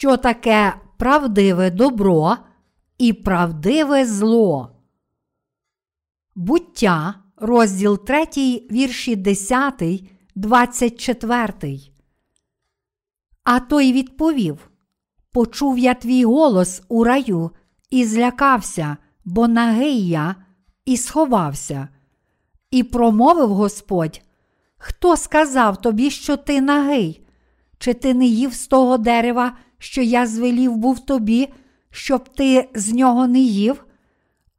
що таке правдиве добро і правдиве зло. Буття, розділ 3, вірші 10, 24. А той відповів: Почув я твій голос у раю і злякався, бо нагий я, і сховався. І промовив Господь: Хто сказав тобі, що ти нагий? Чи ти не їв з того дерева, що я звелів був тобі, щоб ти з нього не їв?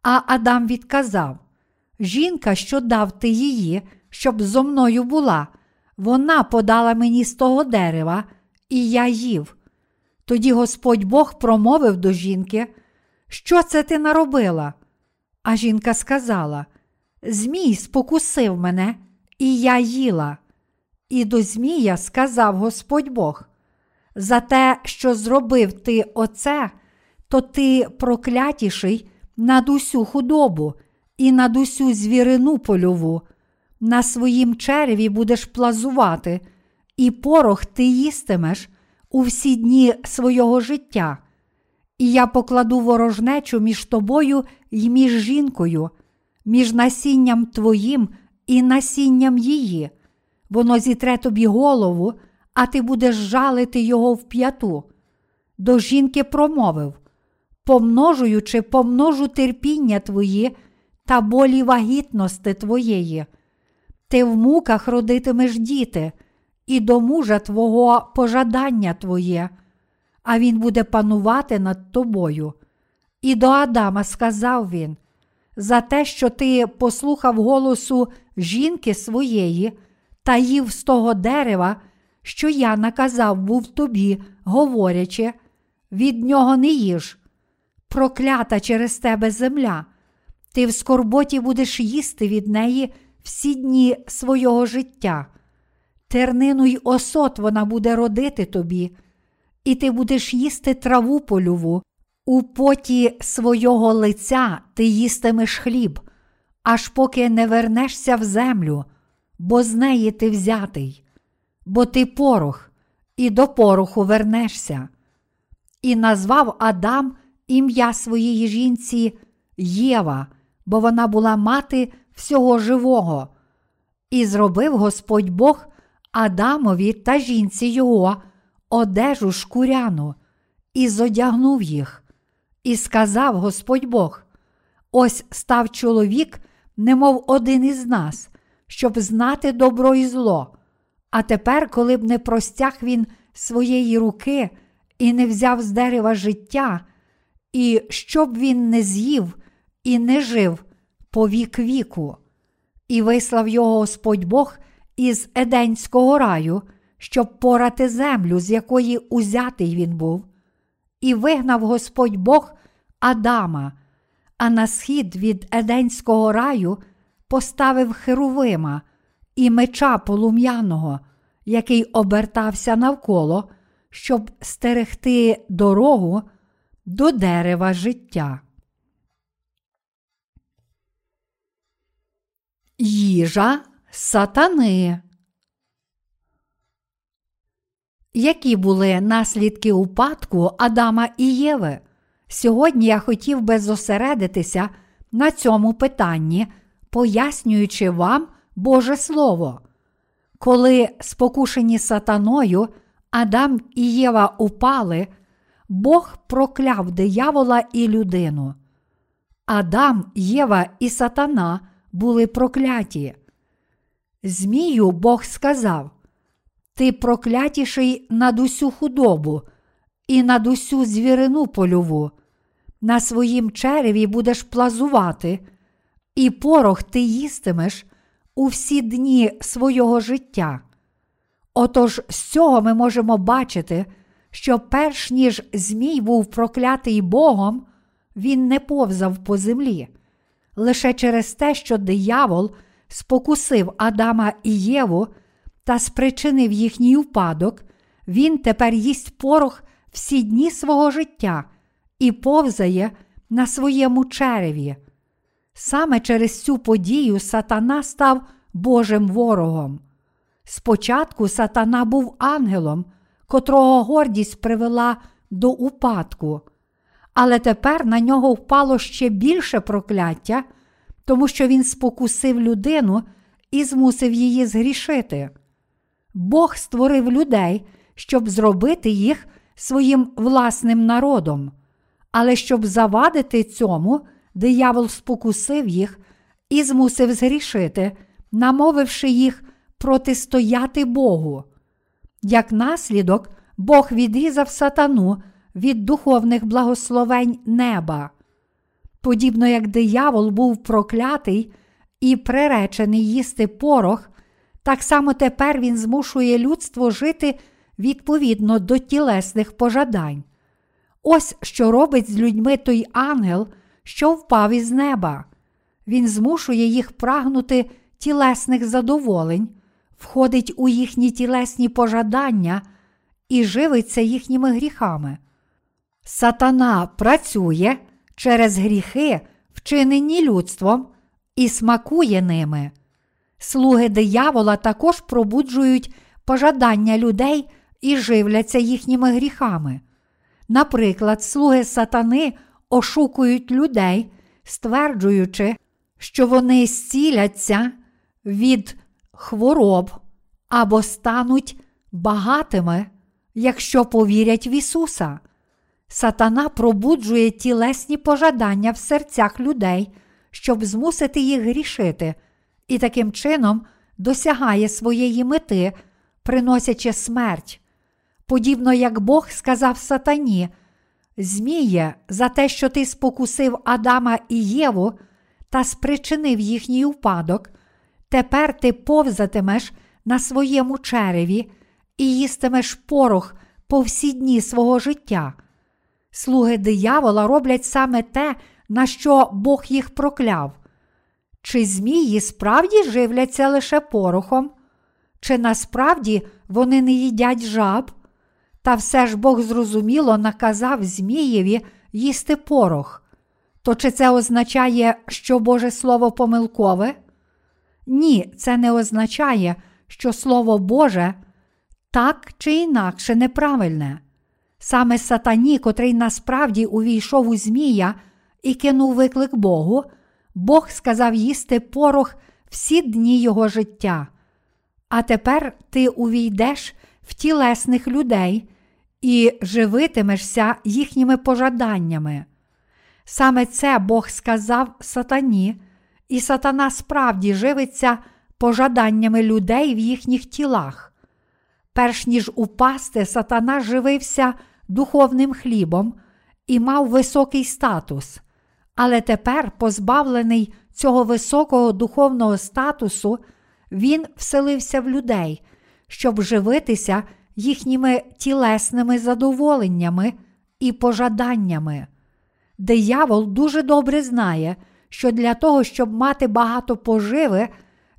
А Адам відказав: Жінка, що дав ти її, щоб зо мною була, вона подала мені з того дерева, і я їв. Тоді Господь Бог промовив до жінки, що це ти наробила? А жінка сказала: Змій спокусив мене, і я їла. І до Змія сказав Господь Бог: За те, що зробив ти оце, то ти проклятіший над усю худобу і над усю звірину польову. На своїм череві будеш плазувати, і порох ти їстимеш у всі дні свого життя. І я покладу ворожнечу між тобою і між жінкою, між насінням твоїм і насінням її. Воно зітре тобі голову, а ти будеш жалити його в п'яту. До жінки промовив помножуючи, помножу терпіння твої та болі вагітності твоєї. Ти в муках родитимеш діти, і до мужа твого пожадання твоє, а він буде панувати над тобою. І до Адама сказав він: за те, що ти послухав голосу жінки своєї та їв з того дерева, що я наказав був тобі, говорячи, від нього не їж. Проклята через тебе земля, ти в скорботі будеш їсти від неї всі дні свого життя. Тернину й осот вона буде родити тобі, і ти будеш їсти траву польову, у поті свого лиця ти їстимеш хліб, аж поки не вернешся в землю, бо з неї ти взятий, бо ти порох, і до пороху вернешся. І назвав Адам ім'я своєї жінці Єва, бо вона була мати всього живого. І зробив Господь Бог Адамові та жінці його одежу шкуряну, і зодягнув їх. І сказав Господь Бог: ось став чоловік, немов один із нас, щоб знати добро і зло. А тепер, коли б не простяг він своєї руки і не взяв з дерева життя, і щоб він не з'їв і не жив по вік віку, і вислав його Господь Бог із Еденського раю, щоб порати землю, з якої узятий він був, і вигнав Господь Бог Адама, а на схід від Еденського раю поставив Херувима і меча полум'яного, який обертався навколо, щоб стерегти дорогу до дерева життя. Їжа сатани. Які були наслідки упадку Адама і Єви? Сьогодні я хотів би зосередитися на цьому питанні, пояснюючи вам Боже Слово. Коли спокушені сатаною Адам і Єва упали, Бог прокляв диявола і людину. Адам, Єва і сатана були прокляті. Змію Бог сказав: Ти проклятіший над усю худобу і над усю звірину польову. На своїм череві будеш плазувати, і порох ти їстимеш у всі дні свого життя. Отож, з цього ми можемо бачити, що перш ніж Змій був проклятий Богом, він не повзав по землі. Лише через те, що диявол спокусив Адама і Єву та спричинив їхній упадок, він тепер їсть порох всі дні свого життя і повзає на своєму череві. Саме через цю подію сатана став Божим ворогом. Спочатку сатана був ангелом, котрого гордість привела до упадку. Але тепер на нього впало ще більше прокляття, тому що він спокусив людину і змусив її згрішити. Бог створив людей, щоб зробити їх своїм власним народом. Але щоб завадити цьому, диявол спокусив їх і змусив згрішити, намовивши їх протистояти Богу. Як наслідок, Бог відрізав сатану від духовних благословень неба. Подібно як диявол був проклятий і приречений їсти порох, так само тепер він змушує людство жити відповідно до тілесних пожадань. Ось що робить з людьми той ангел, що впав із неба. Він змушує їх прагнути тілесних задоволень, входить у їхні тілесні пожадання і живиться їхніми гріхами. Сатана працює через гріхи, вчинені людством, і смакує ними. Слуги диявола також пробуджують пожадання людей і живляться їхніми гріхами. Наприклад, слуги сатани ошукують людей, стверджуючи, що вони зціляться від хвороб або стануть багатими, якщо повірять в Ісуса. Сатана пробуджує тілесні пожадання в серцях людей, щоб змусити їх грішити, і таким чином досягає своєї мети, приносячи смерть. Подібно як Бог сказав сатані, Зміє, за те, що ти спокусив Адама і Єву та спричинив їхній упадок, тепер ти повзатимеш на своєму череві і їстимеш порох по всі дні свого життя. Слуги диявола роблять саме те, на що Бог їх прокляв. Чи змії справді живляться лише порохом? Чи насправді вони не їдять жаб? Та все ж Бог зрозуміло наказав Змієві їсти порох. То чи це означає, що Боже Слово помилкове? Ні, це не означає, що Слово Боже так чи інакше неправильне. Саме сатані, котрий насправді увійшов у Змія і кинув виклик Богу, Бог сказав їсти порох всі дні його життя. А тепер ти увійдеш в тілесних людей і живитимешся їхніми пожаданнями. Саме це Бог сказав сатані, і сатана справді живиться пожаданнями людей в їхніх тілах. Перш ніж упасти, сатана живився духовним хлібом і мав високий статус, але тепер, позбавлений цього високого духовного статусу, він вселився в людей, щоб живитися їхніми тілесними задоволеннями і пожаданнями. Диявол дуже добре знає, що для того, щоб мати багато поживи,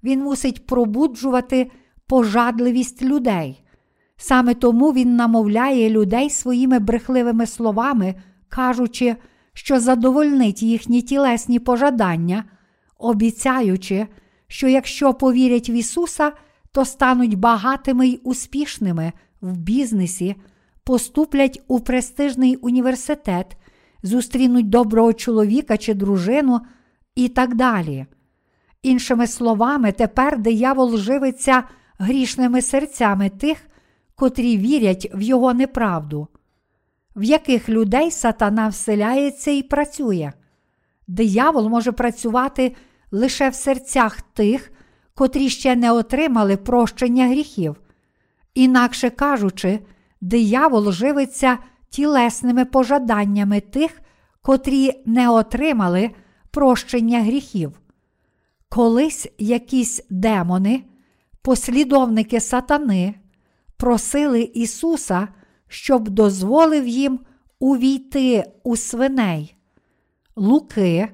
він мусить пробуджувати пожадливість людей. Саме тому він намовляє людей своїми брехливими словами, кажучи, що задовольнить їхні тілесні пожадання, обіцяючи, що якщо повірять в Ісуса, то стануть багатими й успішними в бізнесі, поступлять у престижний університет, зустрінуть доброго чоловіка чи дружину і так далі. Іншими словами, тепер диявол живиться грішними серцями тих, котрі вірять в його неправду, в яких людей сатана вселяється і працює. Диявол може працювати лише в серцях тих, котрі ще не отримали прощення гріхів. Інакше кажучи, диявол живиться тілесними пожаданнями тих, котрі не отримали прощення гріхів. Колись якісь демони, послідовники сатани, просили Ісуса, щоб дозволив їм увійти у свиней. Луки,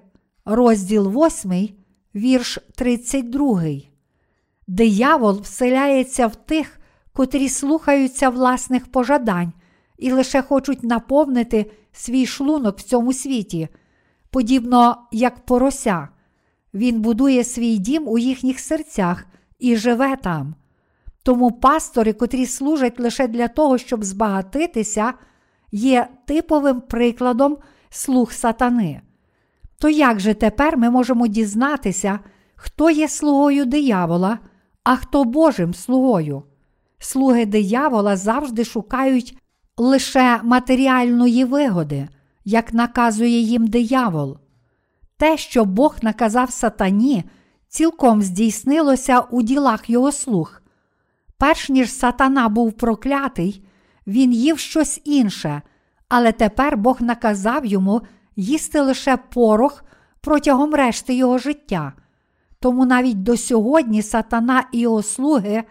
розділ 8, вірш 32. Диявол вселяється в тих, котрі слухаються власних пожадань і лише хочуть наповнити свій шлунок в цьому світі, подібно як порося. Він будує свій дім у їхніх серцях і живе там. Тому пастори, котрі служать лише для того, щоб збагатитися, є типовим прикладом слуг сатани. То як же тепер ми можемо дізнатися, хто є слугою диявола, а хто Божим слугою? Слуги диявола завжди шукають лише матеріальної вигоди, як наказує їм диявол. Те, що Бог наказав сатані, цілком здійснилося у ділах його слуг. Перш ніж сатана був проклятий, він їв щось інше, але тепер Бог наказав йому їсти лише порох протягом решти його життя. Тому навіть до сьогодні сатана і його слуги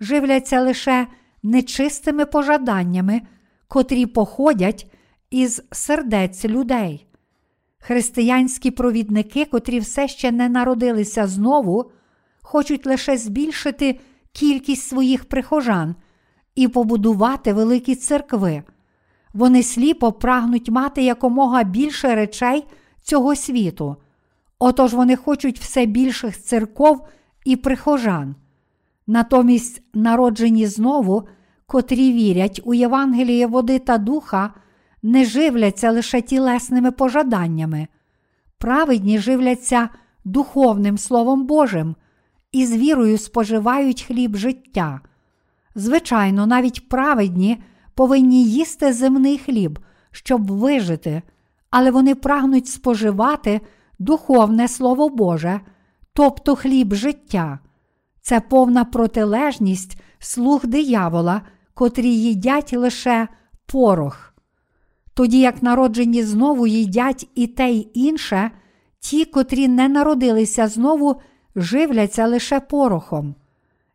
живляться лише нечистими пожаданнями, котрі походять із сердець людей. Християнські провідники, котрі все ще не народилися знову, хочуть лише збільшити кількість своїх прихожан і побудувати великі церкви. Вони сліпо прагнуть мати якомога більше речей цього світу. Отож вони хочуть все більших церков і прихожан. Натомість, народжені знову, котрі вірять у Євангеліє води та духа, не живляться лише тілесними пожаданнями, праведні живляться духовним Словом Божим і з вірою споживають хліб життя. Звичайно, навіть праведні повинні їсти земний хліб, щоб вижити, але вони прагнуть споживати духовне Слово Боже, тобто хліб життя. Це повна протилежність слуг диявола, котрі їдять лише порох. Тоді як народжені знову їдять і те й інше, ті, котрі не народилися знову, живляться лише порохом.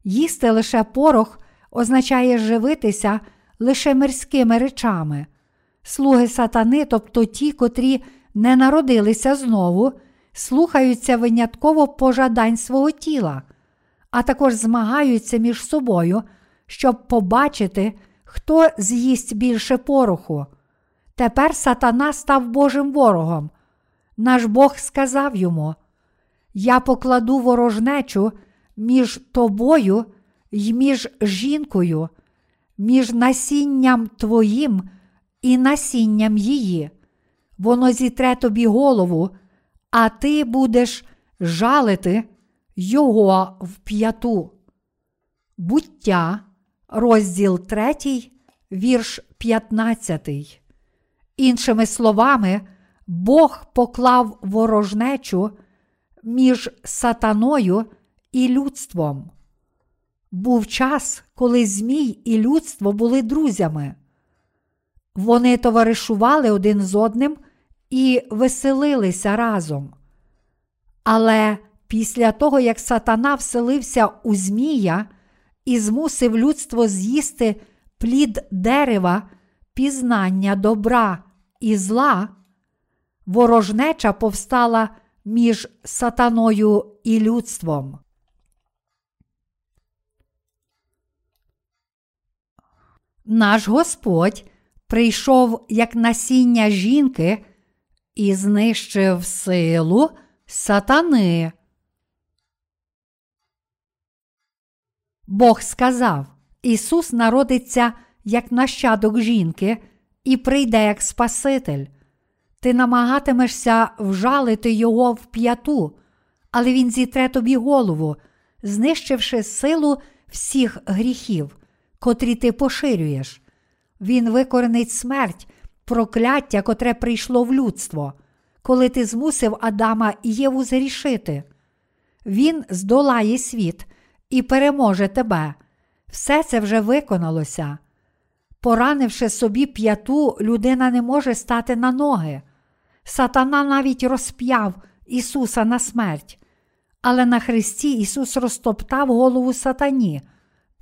Їсти лише порох означає живитися лише мирськими речами. Слуги сатани, тобто ті, котрі не народилися знову, слухаються винятково пожадань свого тіла, а також змагаються між собою, щоб побачити, хто з'їсть більше пороху. Тепер сатана став Божим ворогом. Наш Бог сказав йому: Я покладу ворожнечу між тобою й між жінкою, між насінням твоїм і насінням її. Воно зітре тобі голову, а ти будеш жалити його в п'яту. Буття, розділ 3, вірш 15. Іншими словами, Бог поклав ворожнечу між сатаною і людством. Був час, коли Змій і людство були друзями. Вони товаришували один з одним і веселилися разом. Але після того, як сатана вселився у Змія і змусив людство з'їсти плід дерева, пізнання добра і зла, ворожнеча повстала між сатаною і людством. Наш Господь прийшов як насіння жінки і знищив силу сатани. Бог сказав: Ісус народиться як нащадок жінки і прийде як Спаситель. Ти намагатимешся вжалити Його в п'яту, але Він зітре тобі голову, знищивши силу всіх гріхів, котрі ти поширюєш. Він викоренить смерть, прокляття, котре прийшло в людство, коли ти змусив Адама і Єву зрішити. Він здолає світ і переможе тебе. Все це вже виконалося. Поранивши собі п'яту, людина не може стати на ноги. Сатана навіть розп'яв Ісуса на смерть. Але на Христі Ісус розтоптав голову сатані,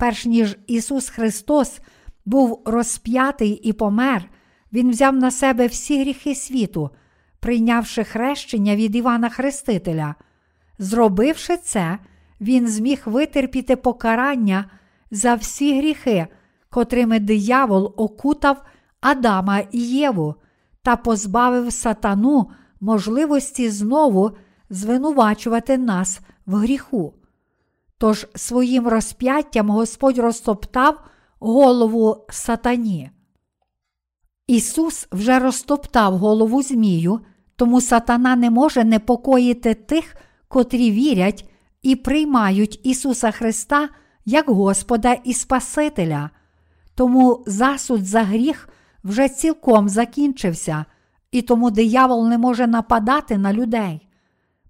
перш ніж Ісус Христос був розп'ятий і помер, Він взяв на себе всі гріхи світу, прийнявши хрещення від Івана Хрестителя. Зробивши це, Він зміг витерпіти покарання за всі гріхи, котрими диявол окутав Адама і Єву та позбавив сатану можливості знову звинувачувати нас в гріху. Тож своїм розп'яттям Господь розтоптав голову сатані. Ісус вже розтоптав голову Змію, тому сатана не може непокоїти тих, котрі вірять і приймають Ісуса Христа як Господа і Спасителя. Тому засуд за гріх вже цілком закінчився, і тому диявол не може нападати на людей.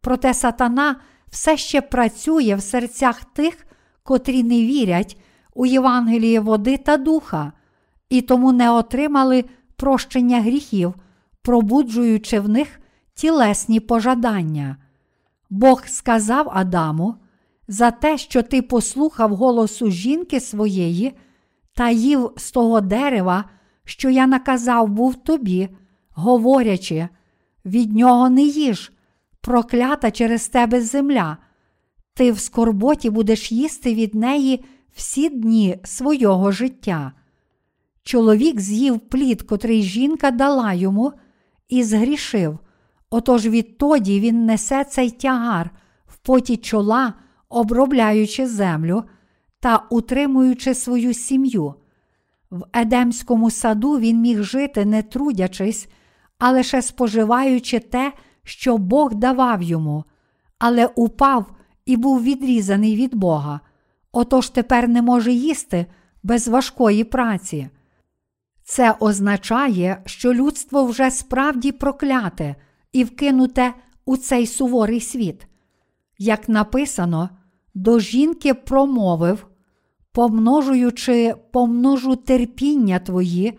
Проте сатана все ще працює в серцях тих, котрі не вірять у Євангеліє води та духа, і тому не отримали прощення гріхів, пробуджуючи в них тілесні пожадання. Бог сказав Адаму, за те, що ти послухав голосу жінки своєї та їв з того дерева, що я наказав був тобі, говорячи, від нього не їж, проклята через тебе земля, ти в скорботі будеш їсти від неї всі дні свого життя. Чоловік з'їв плід, котрий жінка дала йому, і згрішив. Отож відтоді він несе цей тягар в поті чола, обробляючи землю та утримуючи свою сім'ю. В Едемському саду він міг жити, не трудячись, а лише споживаючи те, що Бог давав йому, але упав і був відрізаний від Бога. Отож тепер не може їсти без важкої праці. Це означає, що людство вже справді прокляте і вкинуте у цей суворий світ. Як написано, до жінки промовив, помножуючи помножу терпіння твої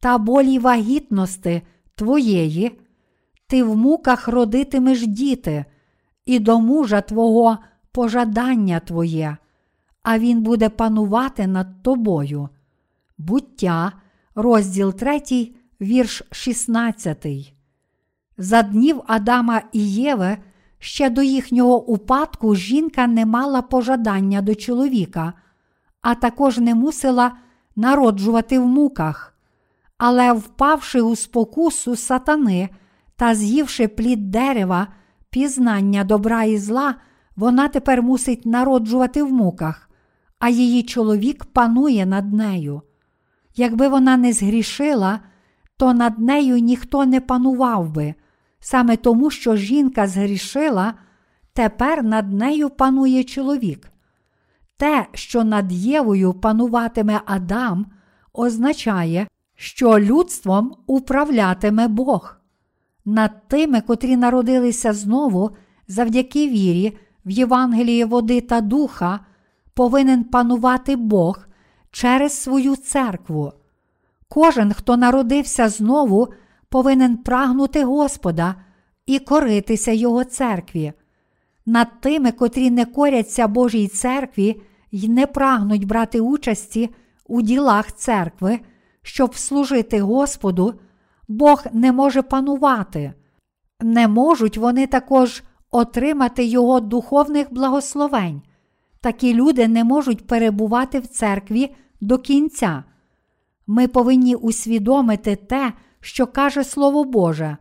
та болі вагітності твоєї, ти в муках родитимеш діти, і до мужа твого пожадання твоє, а він буде панувати над тобою. Буття, розділ 3, вірш 16. За днів Адама і Єви ще до їхнього упадку жінка не мала пожадання до чоловіка, а також не мусила народжувати в муках. Але, впавши у спокусу сатани та з'ївши плід дерева, пізнання добра і зла, вона тепер мусить народжувати в муках, а її чоловік панує над нею. Якби вона не згрішила, то над нею ніхто не панував би, саме тому, що жінка згрішила, тепер над нею панує чоловік. Те, що над Євою пануватиме Адам, означає, що людством управлятиме Бог. Над тими, котрі народилися знову завдяки вірі в Євангеліє води та духа, повинен панувати Бог через свою церкву. Кожен, хто народився знову, повинен прагнути Господа і коритися Його церкві. Над тими, котрі не коряться Божій церкві й не прагнуть брати участі у ділах церкви, щоб служити Господу, Бог не може панувати. Не можуть вони також отримати Його духовних благословень. Такі люди не можуть перебувати в церкві до кінця. Ми повинні усвідомити те, що каже Слово Боже.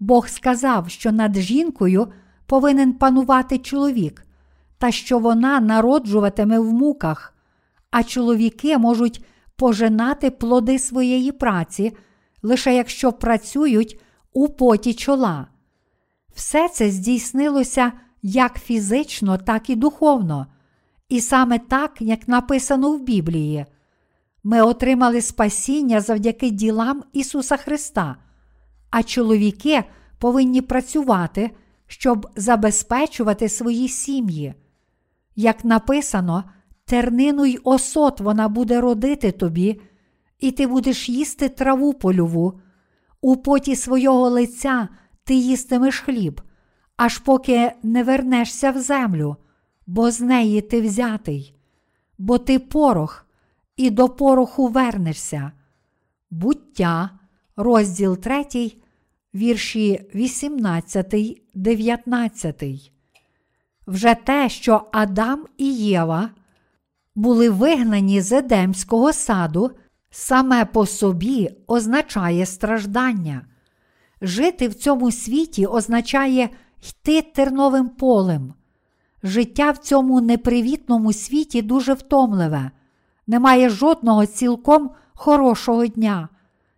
Бог сказав, що над жінкою повинен панувати чоловік, та що вона народжуватиме в муках, а чоловіки можуть пожинати плоди своєї праці, лише якщо працюють у поті чола. Все це здійснилося як фізично, так і духовно, і саме так, як написано в Біблії. Ми отримали спасіння завдяки ділам Ісуса Христа, а чоловіки повинні працювати, щоб забезпечувати свої сім'ї. Як написано, тернину й осот вона буде родити тобі, і ти будеш їсти траву польову, у поті свого лиця ти їстимеш хліб, аж поки не вернешся в землю, бо з неї ти взятий, бо ти порох і до пороху вернешся. Буття, розділ 3, вірші 18, 19. Вже те, що Адам і Єва були вигнані з Едемського саду, саме по собі означає страждання. Жити в цьому світі означає йти терновим полем. Життя в цьому непривітному світі дуже втомливе, немає жодного цілком хорошого дня.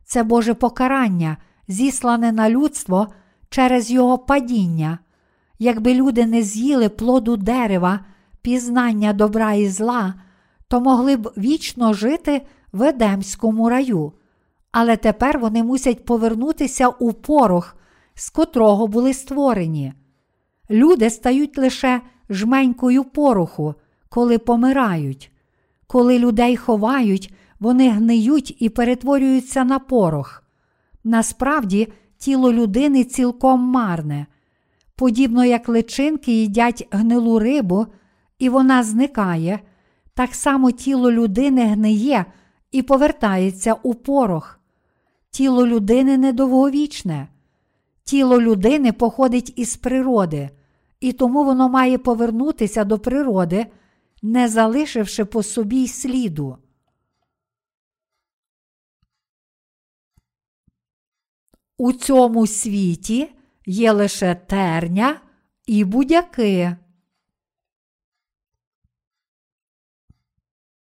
Це Боже покарання, зіслане на людство через його падіння. Якби люди не з'їли плоду дерева, пізнання добра і зла, то могли б вічно жити в Едемському раю. Але тепер вони мусять повернутися у порох, з котрого були створені. Люди стають лише жменькою пороху, коли помирають. Коли людей ховають, вони гниють і перетворюються на порох. Насправді, тіло людини цілком марне. Подібно як личинки їдять гнилу рибу, і вона зникає, так само тіло людини гниє і повертається у порох. Тіло людини недовговічне. Тіло людини походить із природи, і тому воно має повернутися до природи, не залишивши по собі й сліду. У цьому світі є лише терня і будяки.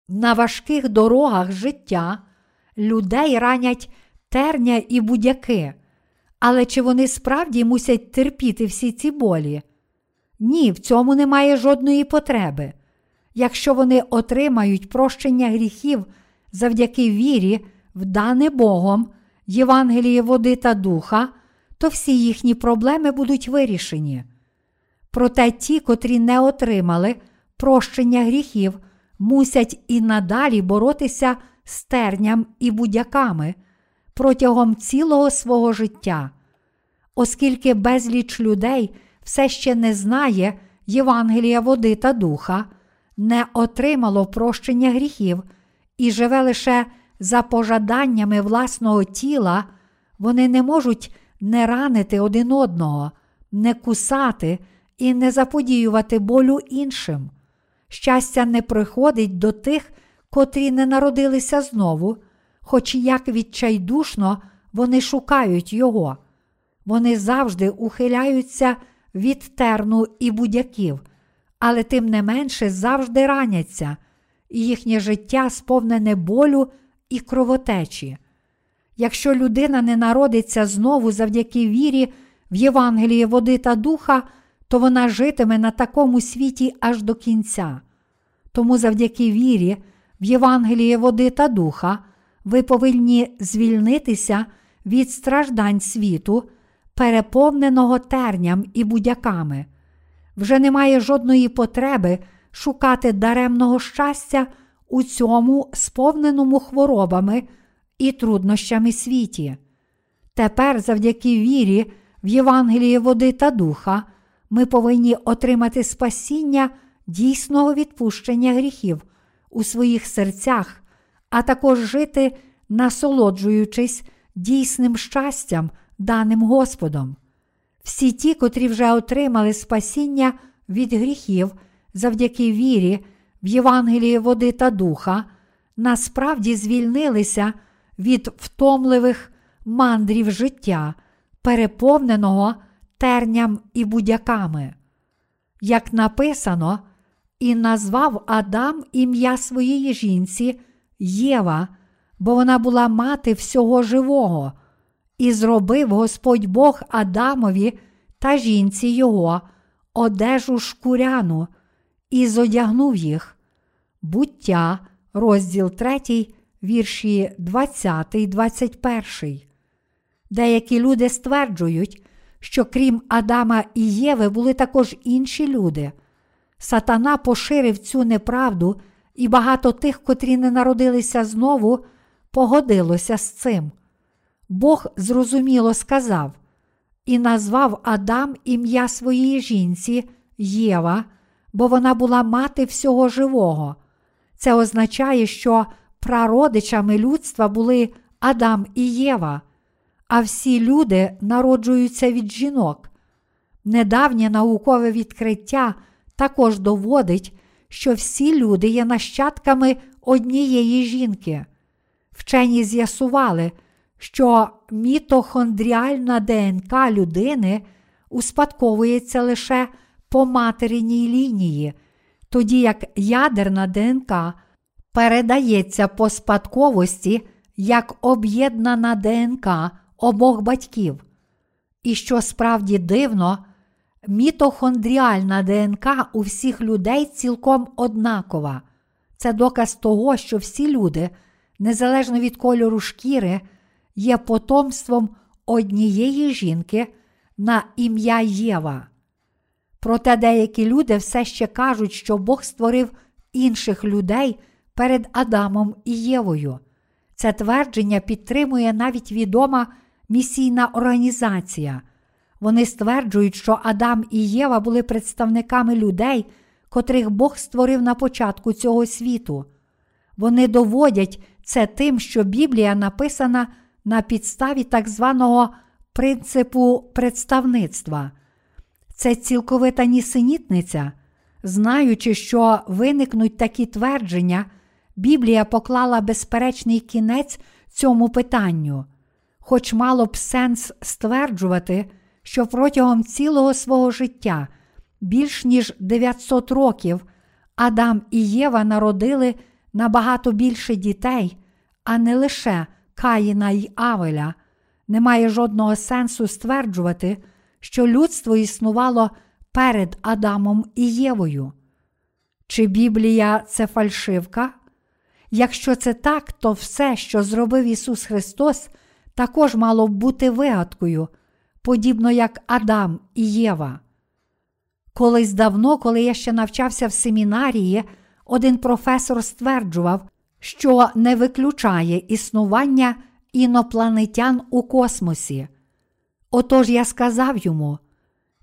На важких дорогах життя людей ранять терня і будяки. Але чи вони справді мусять терпіти всі ці болі? Ні, в цьому немає жодної потреби. Якщо вони отримають прощення гріхів завдяки вірі, в дане Богом, Євангеліє води та духа, то всі їхні проблеми будуть вирішені. Проте ті, котрі не отримали прощення гріхів, мусять і надалі боротися з терням і будяками протягом цілого свого життя, оскільки безліч людей все ще не знає Євангелія води та духа, не отримало прощення гріхів і живе лише за пожаданнями власного тіла, вони не можуть не ранити один одного, не кусати і не заподіювати болю іншим. Щастя не приходить до тих, котрі не народилися знову, хоч як відчайдушно вони шукають його. Вони завжди ухиляються від терну і будяків, але тим не менше завжди раняться, і їхнє життя сповнене болю і кровотечі. Якщо людина не народиться знову завдяки вірі в Євангеліє води та духа, то вона житиме на такому світі аж до кінця. Тому завдяки вірі в Євангеліє води та духа ви повинні звільнитися від страждань світу, переповненого терням і будяками. Вже немає жодної потреби шукати даремного щастя у цьому сповненому хворобами і труднощами світі. Тепер, завдяки вірі в Євангеліє води та духа, ми повинні отримати спасіння дійсного відпущення гріхів у своїх серцях, а також жити, насолоджуючись дійсним щастям, даним Господом. Всі ті, котрі вже отримали спасіння від гріхів завдяки вірі в Євангелії води та духа, насправді звільнилися від втомливих мандрів життя, переповненого терням і будяками. Як написано, і назвав Адам ім'я своєї жінці Єва, бо вона була мати всього живого, і зробив Господь Бог Адамові та жінці його одежу шкуряну і зодягнув їх. Буття, розділ 3, вірші 20, 21. Деякі люди стверджують, що крім Адама і Єви були також інші люди. Сатана поширив цю неправду, і багато тих, котрі не народилися знову, погодилося з цим. Бог зрозуміло сказав і назвав Адам ім'я своїй жінці Єва, бо вона була мати всього живого. Це означає, що прародичами людства були Адам і Єва, а всі люди народжуються від жінок. Недавнє наукове відкриття також доводить, що всі люди є нащадками однієї жінки. Вчені з'ясували, що мітохондріальна ДНК людини успадковується лише по материній лінії, тоді як ядерна ДНК передається по спадковості як об'єднана ДНК обох батьків. І що справді дивно, мітохондріальна ДНК у всіх людей цілком однакова. Це доказ того, що всі люди, незалежно від кольору шкіри, є потомством однієї жінки на ім'я Єва. Проте деякі люди все ще кажуть, що Бог створив інших людей перед Адамом і Євою. Це твердження підтримує навіть відома місійна організація. Вони стверджують, що Адам і Єва були представниками людей, котрих Бог створив на початку цього світу. Вони доводять це тим, що Біблія написана на підставі так званого принципу представництва. Це цілковита нісенітниця. Знаючи, що виникнуть такі твердження, Біблія поклала безперечний кінець цьому питанню, хоч мало б сенс стверджувати, що протягом цілого свого життя, більш ніж 900 років, Адам і Єва народили набагато більше дітей, а не лише Каїна й Авеля, немає жодного сенсу стверджувати, що людство існувало перед Адамом і Євою. Чи Біблія це фальшивка? Якщо це так, то все, що зробив Ісус Христос, також мало б бути вигадкою, подібно як Адам і Єва. Колись давно, коли я ще навчався в семінарії, один професор стверджував, що не виключає існування інопланетян у космосі. Отож я сказав йому: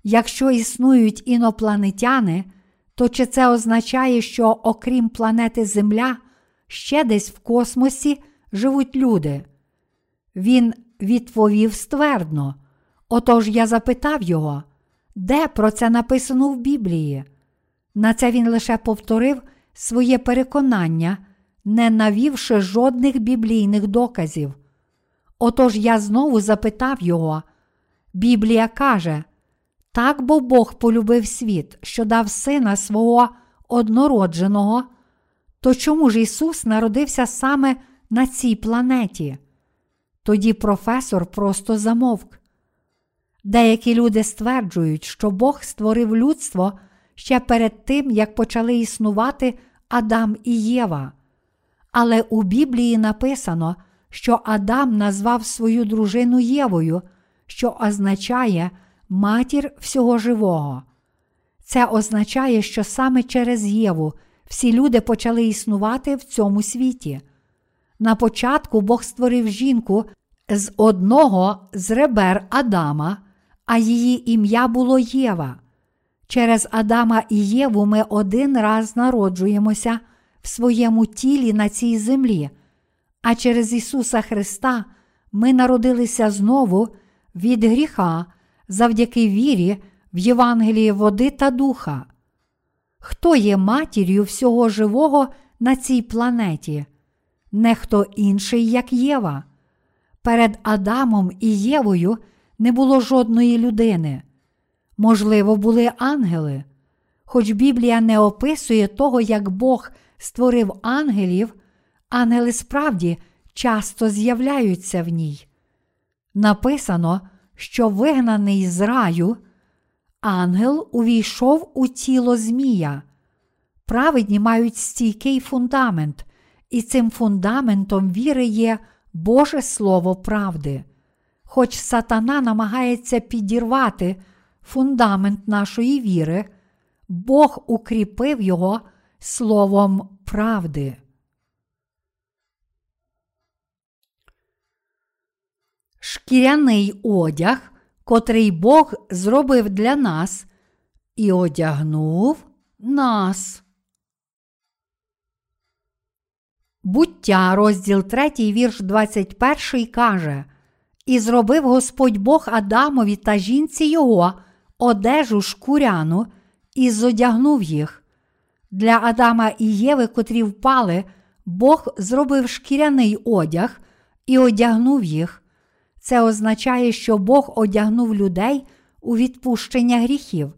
якщо існують інопланетяни, то чи це означає, що окрім планети Земля, ще десь в космосі живуть люди? Він відповів ствердно. Отож я запитав його, де про це написано в Біблії? На це він лише повторив своє переконання, не навівши жодних біблійних доказів. Отож я знову запитав його. Біблія каже: так бо Бог полюбив світ, що дав сина свого однородженого, то чому ж Ісус народився саме на цій планеті? Тоді професор просто замовк. Деякі люди стверджують, що Бог створив людство ще перед тим, як почали існувати Адам і Єва. Але у Біблії написано, що Адам назвав свою дружину Євою, що означає матір всього живого. Це означає, що саме через Єву всі люди почали існувати в цьому світі. На початку Бог створив жінку з одного з ребер Адама, а її ім'я було Єва. Через Адама і Єву ми один раз народжуємося в своєму тілі на цій землі, а через Ісуса Христа ми народилися знову від гріха завдяки вірі в Євангелії води та духа. Хто є матір'ю всього живого на цій планеті? Не хто інший, як Єва. Перед Адамом і Євою не було жодної людини. Можливо, були ангели. Хоч Біблія не описує того, як Бог створив ангелів, ангели справді часто з'являються в ній. Написано, що вигнаний з раю, ангел увійшов у тіло Змія. Праведні мають стійкий фундамент, і цим фундаментом віри є Боже Слово правди. Хоч сатана намагається підірвати фундамент нашої віри, Бог укріпив його словом правди. Шкіряний одяг, котрий Бог зробив для нас і одягнув нас. Буття, розділ 3, вірш 21 каже: І зробив Господь Бог Адамові та жінці його одежу шкуряну і зодягнув їх. Для Адама і Єви, котрі впали, Бог зробив шкіряний одяг і одягнув їх. Це означає, що Бог одягнув людей у відпущення гріхів.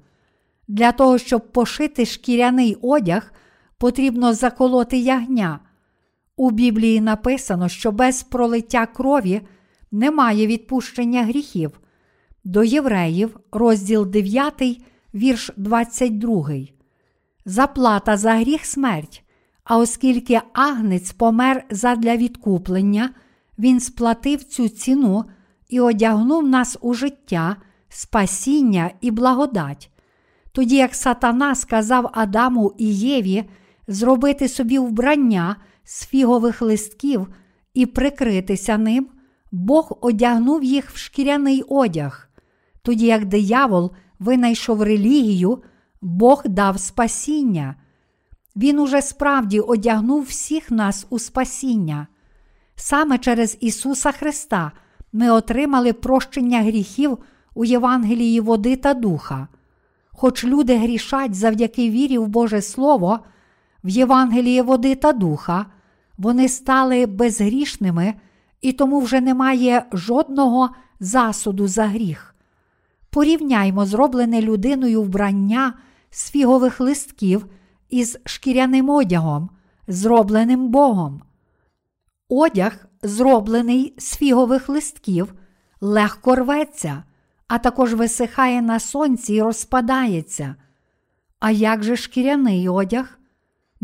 Для того, щоб пошити шкіряний одяг, потрібно заколоти ягня. У Біблії написано, що без пролиття крові немає відпущення гріхів. До євреїв, розділ 9, вірш 22. Заплата за гріх смерть. А оскільки агнець помер задля відкуплення, він сплатив цю ціну і одягнув нас у життя, спасіння і благодать. Тоді як сатана сказав Адаму і Єві зробити собі вбрання з фігових листків і прикритися ним, Бог одягнув їх в шкіряний одяг. Тоді як диявол винайшов релігію, Бог дав спасіння. Він уже справді одягнув всіх нас у спасіння. Саме через Ісуса Христа ми отримали прощення гріхів у Євангелії води та духа. Хоч люди грішать завдяки вірі в Боже Слово, в Євангелії води та духа, вони стали безгрішними і тому вже немає жодного засуду за гріх. Порівняймо зроблене людиною вбрання з фігових листків із шкіряним одягом, зробленим Богом. Одяг, зроблений з фігових листків, легко рветься, а також висихає на сонці і розпадається. А як же шкіряний одяг?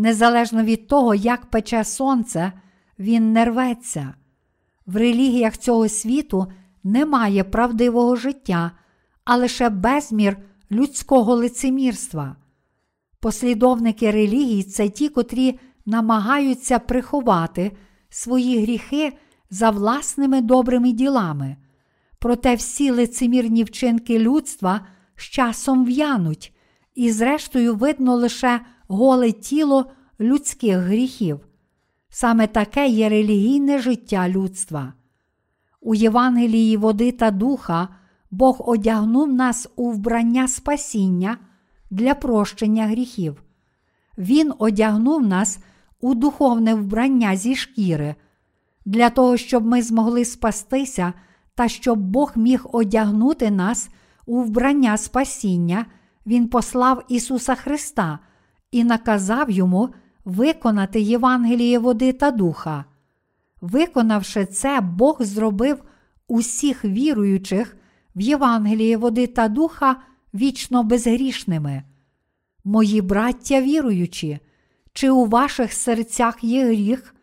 Незалежно від того, як пече сонце, він не рветься. В релігіях цього світу немає правдивого життя, а лише безмір людського лицемірства. Послідовники релігій це ті, котрі намагаються приховати свої гріхи за власними добрими ділами. Проте всі лицемірні вчинки людства з часом в'януть, і, зрештою, видно лише голе тіло людських гріхів. Саме таке є релігійне життя людства. У Євангелії води та духа Бог одягнув нас у вбрання спасіння для прощення гріхів. Він одягнув нас у духовне вбрання зі шкіри, для того, щоб ми змогли спастися та щоб Бог міг одягнути нас у вбрання спасіння, Він послав Ісуса Христа і наказав йому виконати Євангеліє води та духа. Виконавши це, Бог зробив усіх віруючих в Євангеліє води та духа вічно безгрішними. Мої браття віруючі, чи у ваших серцях є гріх?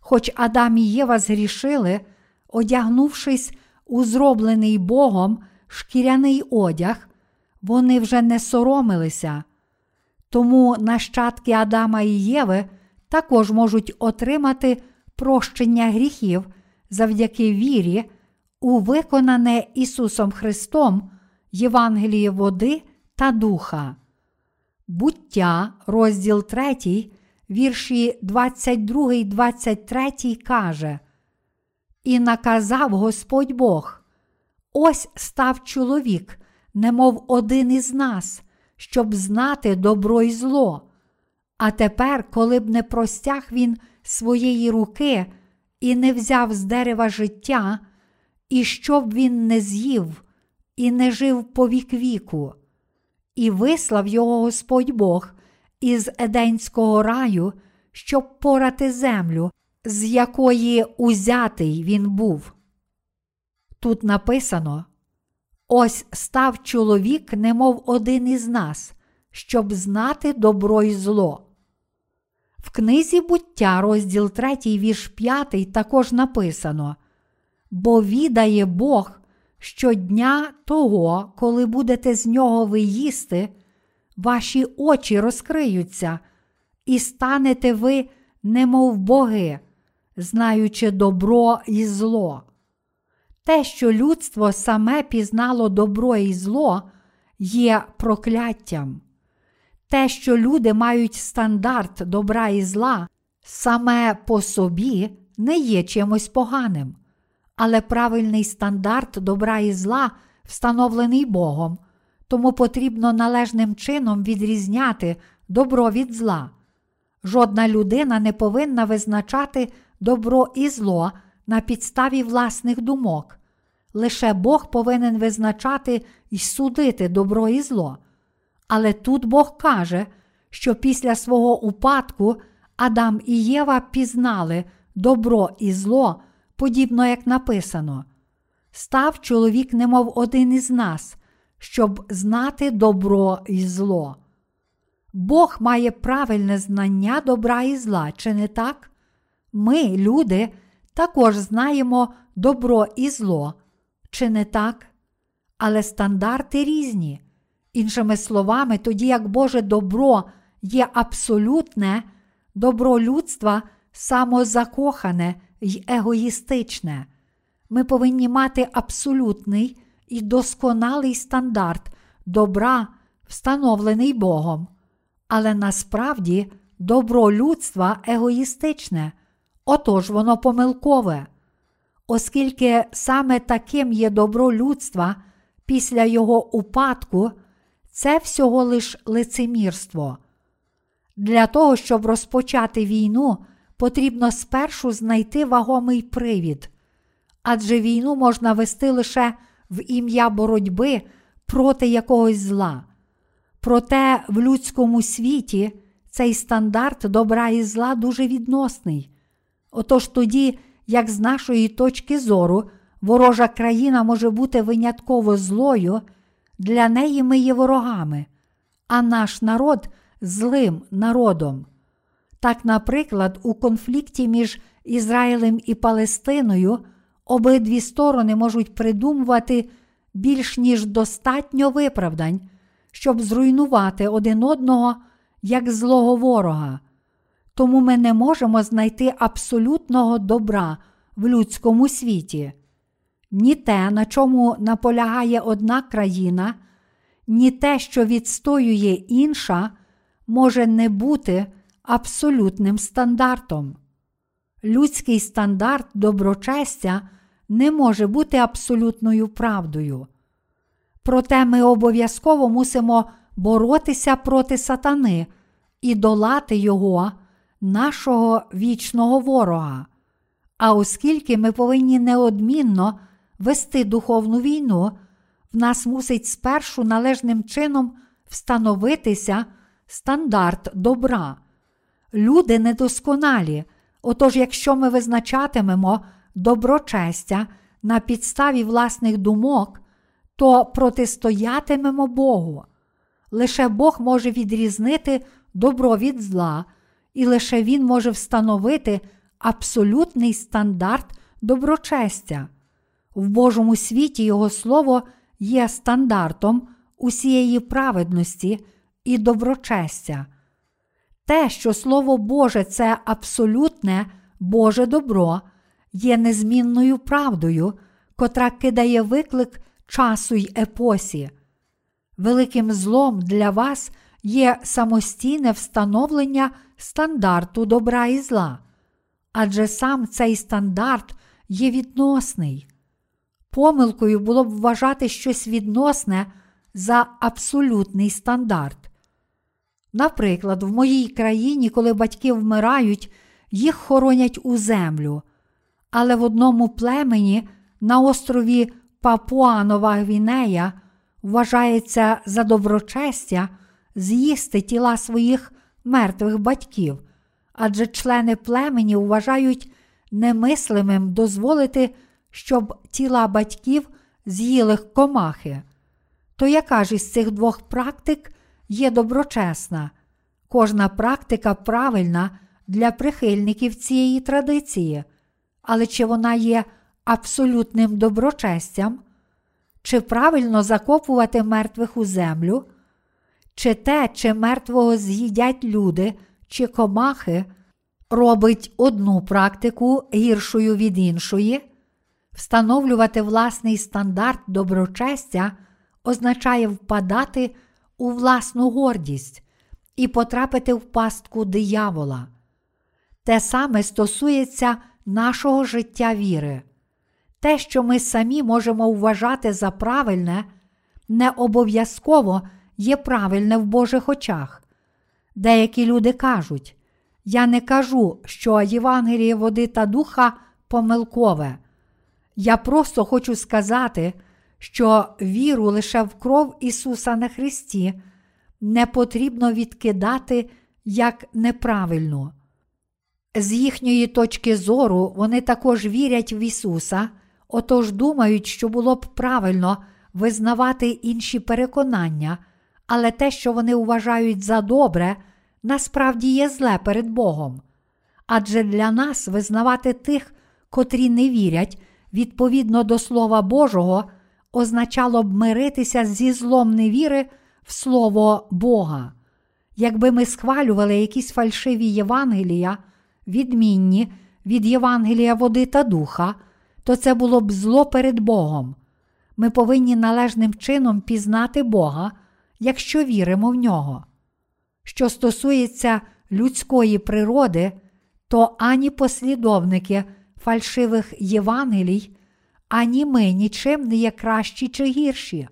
Хоч Адам і Єва згрішили, одягнувшись у зроблений Богом шкіряний одяг, вони вже не соромилися. Тому нащадки Адама і Єви також можуть отримати прощення гріхів завдяки вірі у виконане Ісусом Христом Євангеліє води та духа. Буття, розділ 3, вірші 22, 23 каже: І наказав Господь Бог: Ось став чоловік, немов один із нас, щоб знати добро і зло. А тепер, коли б не простяг він своєї руки і не взяв з дерева життя, і щоб він не з'їв, і не жив по вік віку, і вислав його Господь Бог із Еденського раю, щоб порати землю, з якої узятий він був. Тут написано: Ось став чоловік, немов один із нас, щоб знати добро і зло. В книзі буття, розділ 3, вірш 5, також написано: Бо відає Бог, що дня того, коли будете з нього ви їсти, ваші очі розкриються, і станете ви, немов боги, знаючи добро і зло. Те, що людство саме пізнало добро і зло, є прокляттям. Те, що люди мають стандарт добра і зла, саме по собі не є чимось поганим, але правильний стандарт добра і зла встановлений Богом, тому потрібно належним чином відрізняти добро від зла. Жодна людина не повинна визначати добро і зло на підставі власних думок. Лише Бог повинен визначати і судити добро і зло. Але тут Бог каже, що після свого упадку Адам і Єва пізнали добро і зло, подібно як написано. Став чоловік, немов один із нас, щоб знати добро і зло. Бог має правильне знання добра і зла, чи не так? Ми, люди, також знаємо добро і зло, чи не так? Але стандарти різні. Іншими словами, тоді як Боже добро є абсолютне, добро людства самозакохане й егоїстичне. Ми повинні мати абсолютний і досконалий стандарт добра, встановлений Богом. Але насправді добро людства егоїстичне, отож воно помилкове. Оскільки саме таким є добро людства після його упадку, це всього лиш лицемірство. Для того, щоб розпочати війну, потрібно спершу знайти вагомий привід, адже війну можна вести лише в ім'я боротьби проти якогось зла. Проте в людському світі цей стандарт добра і зла дуже відносний. Отож тоді, як з нашої точки зору, ворожа країна може бути винятково злою, для неї ми є ворогами, а наш народ злим народом. Так, наприклад, у конфлікті між Ізраїлем і Палестиною обидві сторони можуть придумувати більш ніж достатньо виправдань, щоб зруйнувати один одного як злого ворога. Тому ми не можемо знайти абсолютного добра в людському світі. Ні те, на чому наполягає одна країна, ні те, що відстоює інша, може не бути абсолютним стандартом. Людський стандарт доброчестя не може бути абсолютною правдою. Проте ми обов'язково мусимо боротися проти сатани і долати його, нашого вічного ворога. А оскільки ми повинні неодмінно вести духовну війну, в нас мусить спершу належним чином встановитися стандарт добра. Люди недосконалі, отож, якщо ми визначатимемо доброчестя на підставі власних думок, то протистоятимемо Богу. Лише Бог може відрізнити добро від зла, і лише Він може встановити абсолютний стандарт доброчестя. В Божому світі Його Слово є стандартом усієї праведності і доброчестя. Те, що Слово Боже це абсолютне Боже добро, є незмінною правдою, котра кидає виклик часу й епосі. Великим злом для вас є самостійне встановлення стандарту добра і зла, адже сам цей стандарт є відносний. Помилкою було б вважати щось відносне за абсолютний стандарт. Наприклад, в моїй країні, коли батьки вмирають, їх хоронять у землю, але в одному племені на острові Папуанова Гвінея вважається за доброчестя з'їсти тіла своїх мертвих батьків, адже члени племені вважають немислимим дозволити, щоб тіла батьків з'їли комахи. То яка ж із цих двох практик є доброчесна? Кожна практика правильна для прихильників цієї традиції, але чи вона є абсолютним доброчестям? Чи правильно закопувати мертвих у землю? Чи те, чи мертвого з'їдять люди, чи комахи, робить одну практику гіршою від іншої? Встановлювати власний стандарт доброчестя означає впадати у власну гордість і потрапити в пастку диявола. Те саме стосується нашого життя віри. Те, що ми самі можемо вважати за правильне, не обов'язково є правильне в Божих очах. Деякі люди кажуть, я не кажу, що Євангеліє води та духа помилкове. Я просто хочу сказати, що віру лише в кров Ісуса на Христі не потрібно відкидати як неправильну. З їхньої точки зору вони також вірять в Ісуса, отож думають, що було б правильно визнавати інші переконання, але те, що вони вважають за добре, насправді є зле перед Богом. Адже для нас визнавати тих, котрі не вірять, відповідно до Слова Божого, означало б миритися зі злом невіри в Слово Бога. Якби ми схвалювали якісь фальшиві Євангелія, відмінні від Євангелія води та духа, то це було б зло перед Богом. Ми повинні належним чином пізнати Бога, якщо віримо в нього. Що стосується людської природи, то ані послідовники фальшивих Євангелій, ані ми нічим не є кращі чи гірші.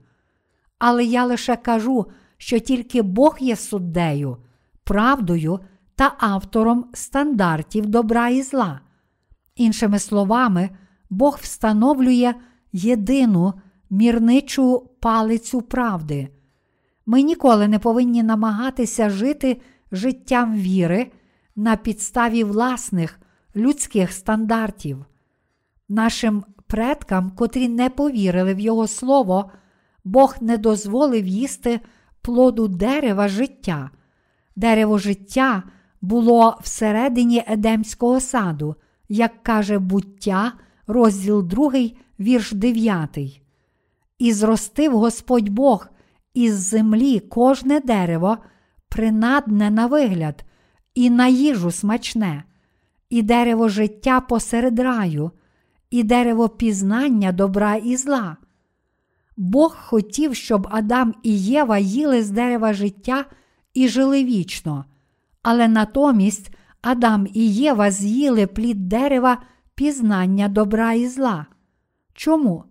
Але я лише кажу, що тільки Бог є суддею, правдою та автором стандартів добра і зла. Іншими словами, Бог встановлює єдину мірничу палицю правди. Ми ніколи не повинні намагатися жити життям віри на підставі власних людських стандартів. Нашим предкам, котрі не повірили в Його Слово, Бог не дозволив їсти плоду дерева життя. Дерево життя було всередині Едемського саду, як каже буття, розділ 2, вірш 9. І зростив Господь Бог із землі кожне дерево, принадне на вигляд, і на їжу смачне, і дерево життя посеред раю, і дерево пізнання добра і зла. Бог хотів, щоб Адам і Єва їли з дерева життя і жили вічно, але натомість Адам і Єва з'їли плід дерева пізнання добра і зла. Чому?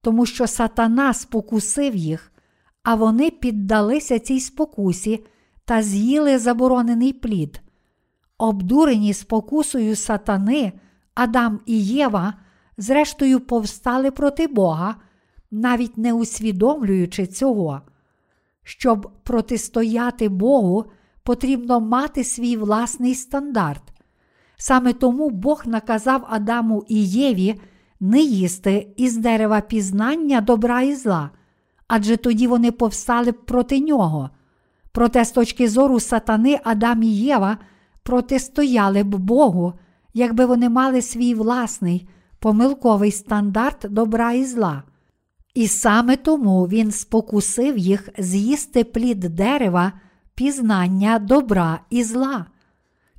Тому що сатана спокусив їх, а вони піддалися цій спокусі та з'їли заборонений плід. Обдурені спокусою сатани, Адам і Єва, зрештою, повстали проти Бога, навіть не усвідомлюючи цього. Щоб протистояти Богу, потрібно мати свій власний стандарт. Саме тому Бог наказав Адаму і Єві не їсти із дерева пізнання добра і зла, адже тоді вони повстали б проти нього. Проте, з точки зору сатани, Адам і Єва протистояли б Богу, якби вони мали свій власний помилковий стандарт добра і зла. І саме тому він спокусив їх з'їсти плід дерева, пізнання добра і зла.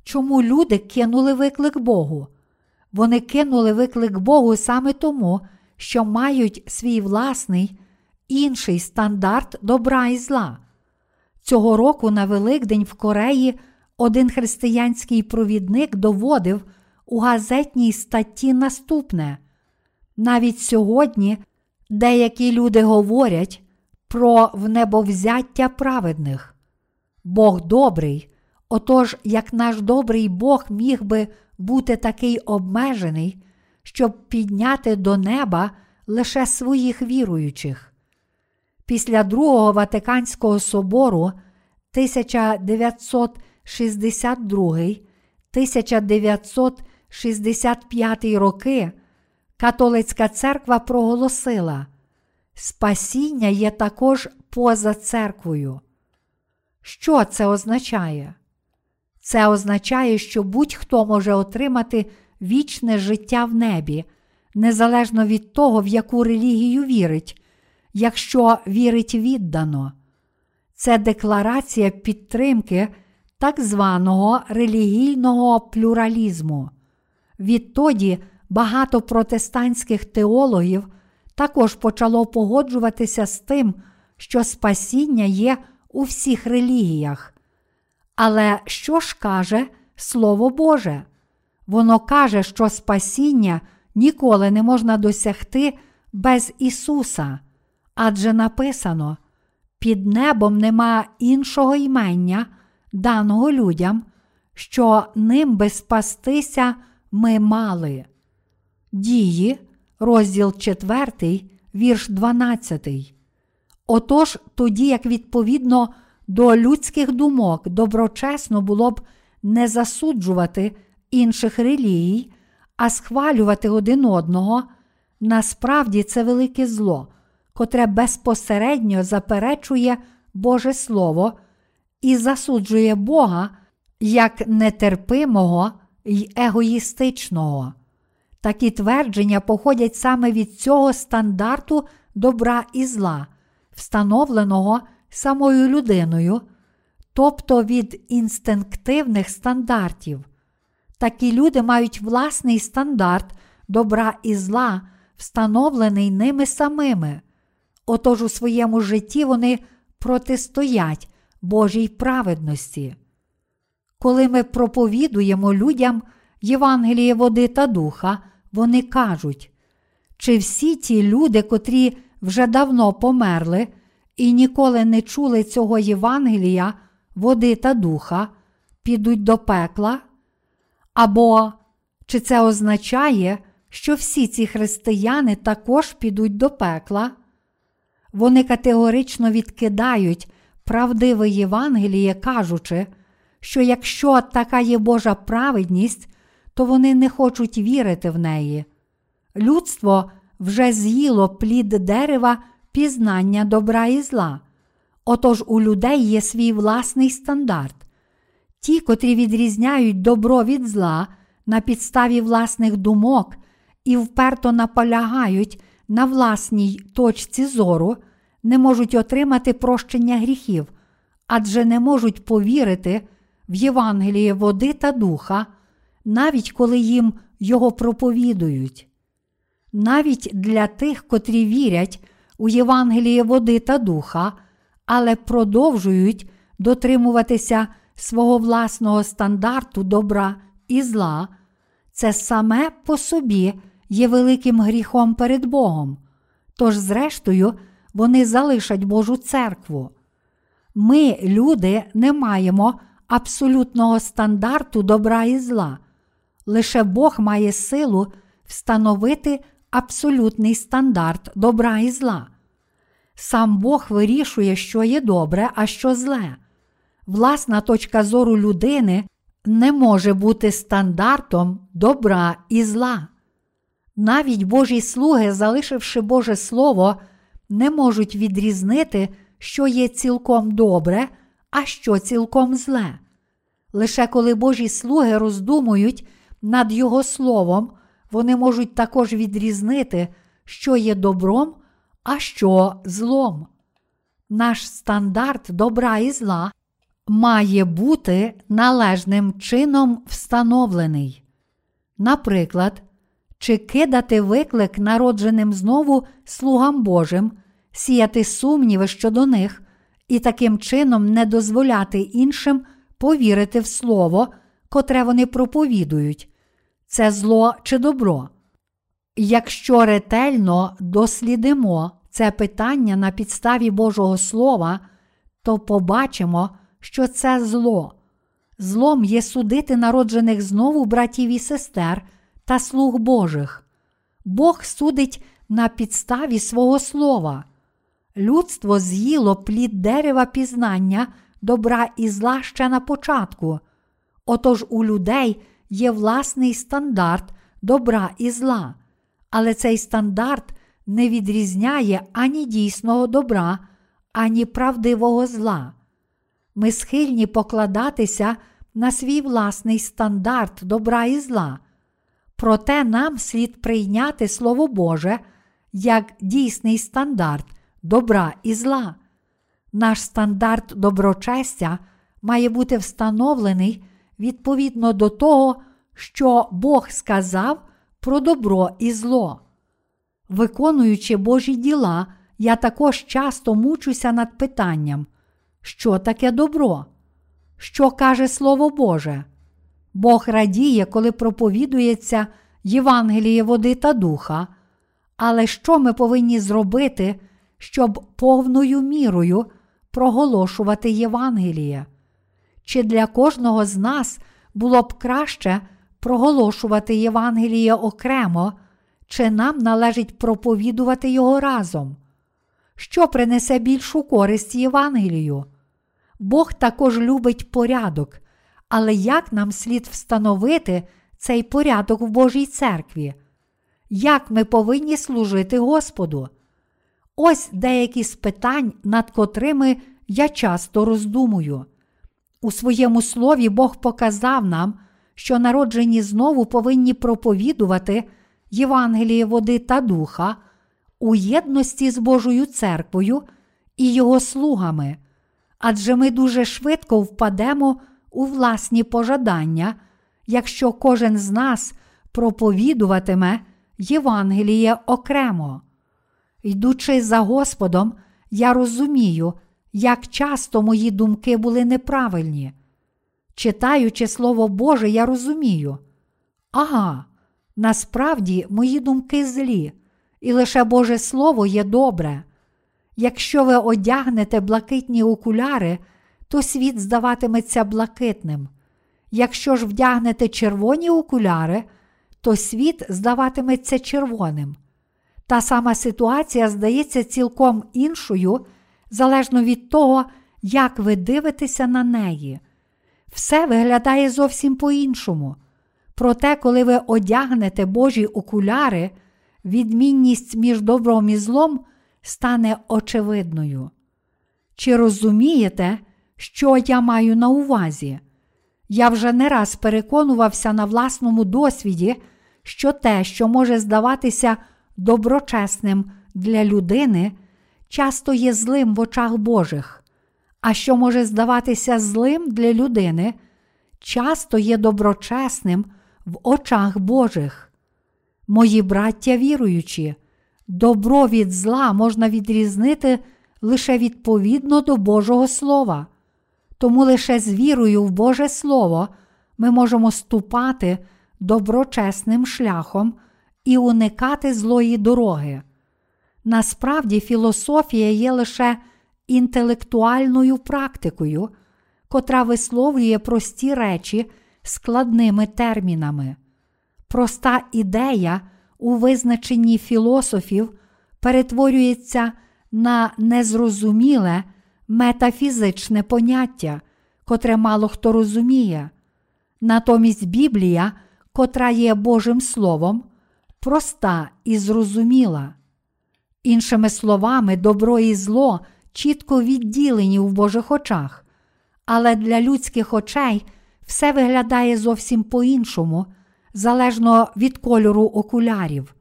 Чому люди кинули виклик Богу? Вони кинули виклик Богу саме тому, що мають свій власний інший стандарт добра і зла. Цього року на Великдень в Кореї один християнський провідник доводив у газетній статті наступне. Навіть сьогодні деякі люди говорять про внебовзяття праведних. Бог добрий, отож, як наш добрий Бог міг би бути такий обмежений, щоб підняти до неба лише своїх віруючих. Після Другого Ватиканського собору 1962 1965 роки католицька церква проголосила, спасіння є також поза церквою. Що це означає? Це означає, що будь-хто може отримати вічне життя в небі, незалежно від того, в яку релігію вірить, якщо вірить віддано. Це декларація підтримки так званого релігійного плюралізму. Відтоді багато протестантських теологів також почало погоджуватися з тим, що спасіння є у всіх релігіях. Але що ж каже Слово Боже? Воно каже, що спасіння ніколи не можна досягти без Ісуса, адже написано: під небом нема іншого імення, даного людям, що ним би спастися ми мали. Дії, розділ 4, вірш 12. Отож, тоді, як відповідно до людських думок доброчесно було б не засуджувати інших релігій, а схвалювати один одного, насправді це велике зло, котре безпосередньо заперечує Боже Слово і засуджує Бога як нетерпимого й егоїстичного. Такі твердження походять саме від цього стандарту добра і зла, встановленого самою людиною, тобто від інстинктивних стандартів. Такі люди мають власний стандарт добра і зла, встановлений ними самими. Отож у своєму житті вони протистоять Божій праведності. Коли ми проповідуємо людям Євангеліє води та духа, вони кажуть, чи всі ті люди, котрі вже давно померли і ніколи не чули цього Євангелія, води та духа, підуть до пекла? Або чи це означає, що всі ці християни також підуть до пекла? Вони категорично відкидають правдиве Євангеліє, кажучи, що якщо така є Божа праведність, то вони не хочуть вірити в неї. Людство вже з'їло плід дерева пізнання добра і зла. Отож у людей є свій власний стандарт. Ті, котрі відрізняють добро від зла на підставі власних думок і вперто наполягають на власній точці зору, не можуть отримати прощення гріхів, адже не можуть повірити в Євангеліє води та духа, навіть коли їм його проповідують. Навіть для тих, котрі вірять у Євангеліє води та духа, але продовжують дотримуватися свого власного стандарту добра і зла, це саме по собі є великим гріхом перед Богом. Тож, зрештою, вони залишать Божу церкву. Ми, люди, не маємо абсолютного стандарту добра і зла. Лише Бог має силу встановити абсолютний стандарт добра і зла. Сам Бог вирішує, що є добре, а що зле. Власна точка зору людини не може бути стандартом добра і зла. Навіть Божі слуги, залишивши Боже Слово, не можуть відрізнити, що є цілком добре, а що цілком зле. Лише коли Божі слуги роздумують над Його словом, вони можуть також відрізнити, що є добром, а що злом. Наш стандарт добра і зла має бути належним чином встановлений. Наприклад, чи кидати виклик народженим знову слугам Божим, сіяти сумніви щодо них і таким чином не дозволяти іншим повірити в Слово, котре вони проповідують, це зло чи добро. Якщо ретельно дослідимо це питання на підставі Божого Слова, то побачимо, що це зло. Злом є судити народжених знову братів і сестер та слуг Божих. Бог судить на підставі свого слова. Людство з'їло плід дерева пізнання добра і зла ще на початку. Отож у людей є власний стандарт добра і зла, але цей стандарт не відрізняє ані дійсного добра, ані правдивого зла. Ми схильні покладатися на свій власний стандарт добра і зла. Проте нам слід прийняти Слово Боже як дійсний стандарт добра і зла. Наш стандарт доброчестя має бути встановлений відповідно до того, що Бог сказав про добро і зло. Виконуючи Божі діла, я також часто мучуся над питанням, що таке добро, що каже Слово Боже. Бог радіє, коли проповідується Євангеліє води та духа, але що ми повинні зробити, щоб повною мірою проголошувати Євангеліє? Чи для кожного з нас було б краще проголошувати Євангеліє окремо, чи нам належить проповідувати його разом? Що принесе більшу користь Євангелію? Бог також любить порядок, але як нам слід встановити цей порядок в Божій церкві? Як ми повинні служити Господу? Ось деякі з питань, над котрими я часто роздумую. У своєму слові Бог показав нам, що народжені знову повинні проповідувати Євангеліє води та духа у єдності з Божою церквою і його слугами, адже ми дуже швидко впадемо у власні пожадання, якщо кожен з нас проповідуватиме Євангеліє окремо. Йдучи за Господом, я розумію, як часто мої думки були неправильні. Читаючи Слово Боже, я розумію. Ага, насправді мої думки злі, і лише Боже Слово є добре. Якщо ви одягнете блакитні окуляри, то світ здаватиметься блакитним. Якщо ж вдягнете червоні окуляри, то світ здаватиметься червоним. Та сама ситуація здається цілком іншою, залежно від того, як ви дивитеся на неї. Все виглядає зовсім по-іншому. Проте, коли ви одягнете Божі окуляри, відмінність між добром і злом стане очевидною. Чи розумієте, що я маю на увазі? Я вже не раз переконувався на власному досвіді, що те, що може здаватися доброчесним для людини, часто є злим в очах Божих, а що може здаватися злим для людини, часто є доброчесним в очах Божих. Мої браття віруючі, добро від зла можна відрізнити лише відповідно до Божого Слова. Тому лише з вірою в Боже Слово ми можемо ступати доброчесним шляхом і уникати злої дороги. Насправді, філософія є лише інтелектуальною практикою, котра висловлює прості речі складними термінами. Проста ідея у визначенні філософів перетворюється на незрозуміле метафізичне поняття, котре мало хто розуміє. Натомість Біблія, котра є Божим Словом, проста і зрозуміла. Іншими словами, добро і зло чітко відділені в Божих очах, але для людських очей все виглядає зовсім по-іншому, залежно від кольору окулярів.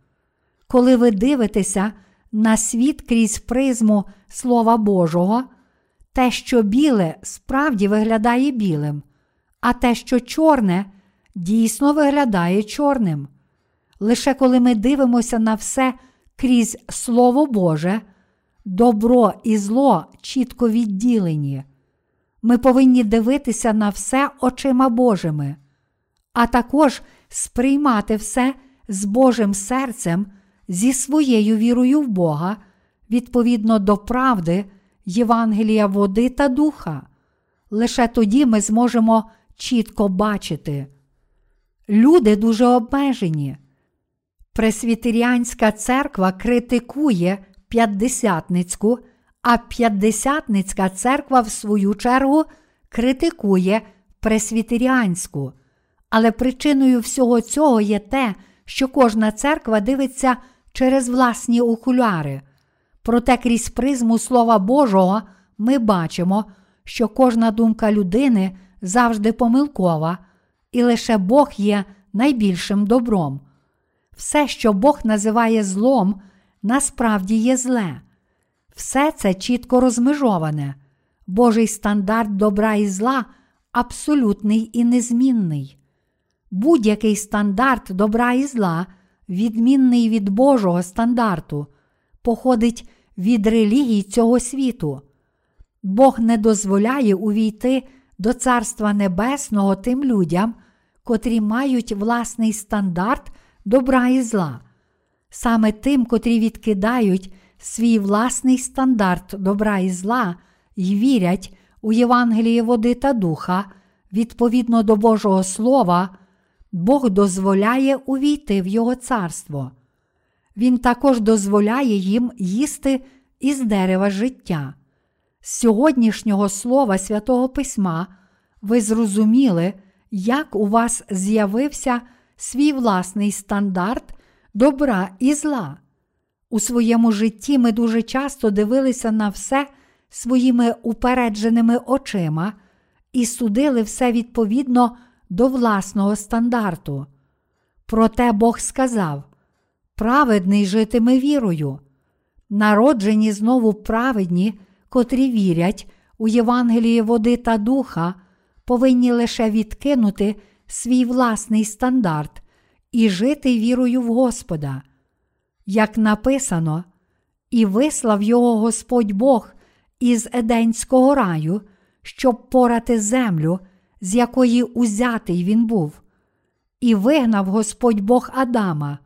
Коли ви дивитеся на світ крізь призму Слова Божого, те, що біле, справді виглядає білим, а те, що чорне, дійсно виглядає чорним. Лише коли ми дивимося на все крізь Слово Боже, добро і зло чітко відділені. Ми повинні дивитися на все очима Божими, а також сприймати все з Божим серцем, зі своєю вірою в Бога, відповідно до правди, Євангелія води та духа. Лише тоді ми зможемо чітко бачити. Люди дуже обмежені. Пресвітеріанська церква критикує п'ятдесятницьку, а п'ятдесятницька церква, в свою чергу, критикує пресвітеріанську. Але причиною всього цього є те, що кожна церква дивиться через власні окуляри. Проте крізь призму Слова Божого ми бачимо, що кожна думка людини завжди помилкова, і лише Бог є найбільшим добром. Все, що Бог називає злом, насправді є зле. Все це чітко розмежоване. Божий стандарт добра і зла абсолютний і незмінний. Будь-який стандарт добра і зла, відмінний від Божого стандарту, походить від релігій цього світу. Бог не дозволяє увійти до Царства Небесного тим людям, котрі мають власний стандарт добра і зла, саме тим, котрі відкидають свій власний стандарт добра і зла і вірять у Євангеліє води та духа, відповідно до Божого Слова, Бог дозволяє увійти в Його царство. Він також дозволяє їм їсти із дерева життя. З сьогоднішнього слова святого Письма ви зрозуміли, як у вас з'явився свій власний стандарт добра і зла. У своєму житті ми дуже часто дивилися на все своїми упередженими очима і судили все відповідно до власного стандарту. Проте Бог сказав: праведний житиме вірою. Народжені знову праведні, котрі вірять у Євангеліє води та духа, повинні лише відкинути свій власний стандарт і жити вірою в Господа. Як написано, і вислав його Господь Бог із Еденського раю, щоб порати землю, з якої узятий він був, і вигнав Господь Бог Адама,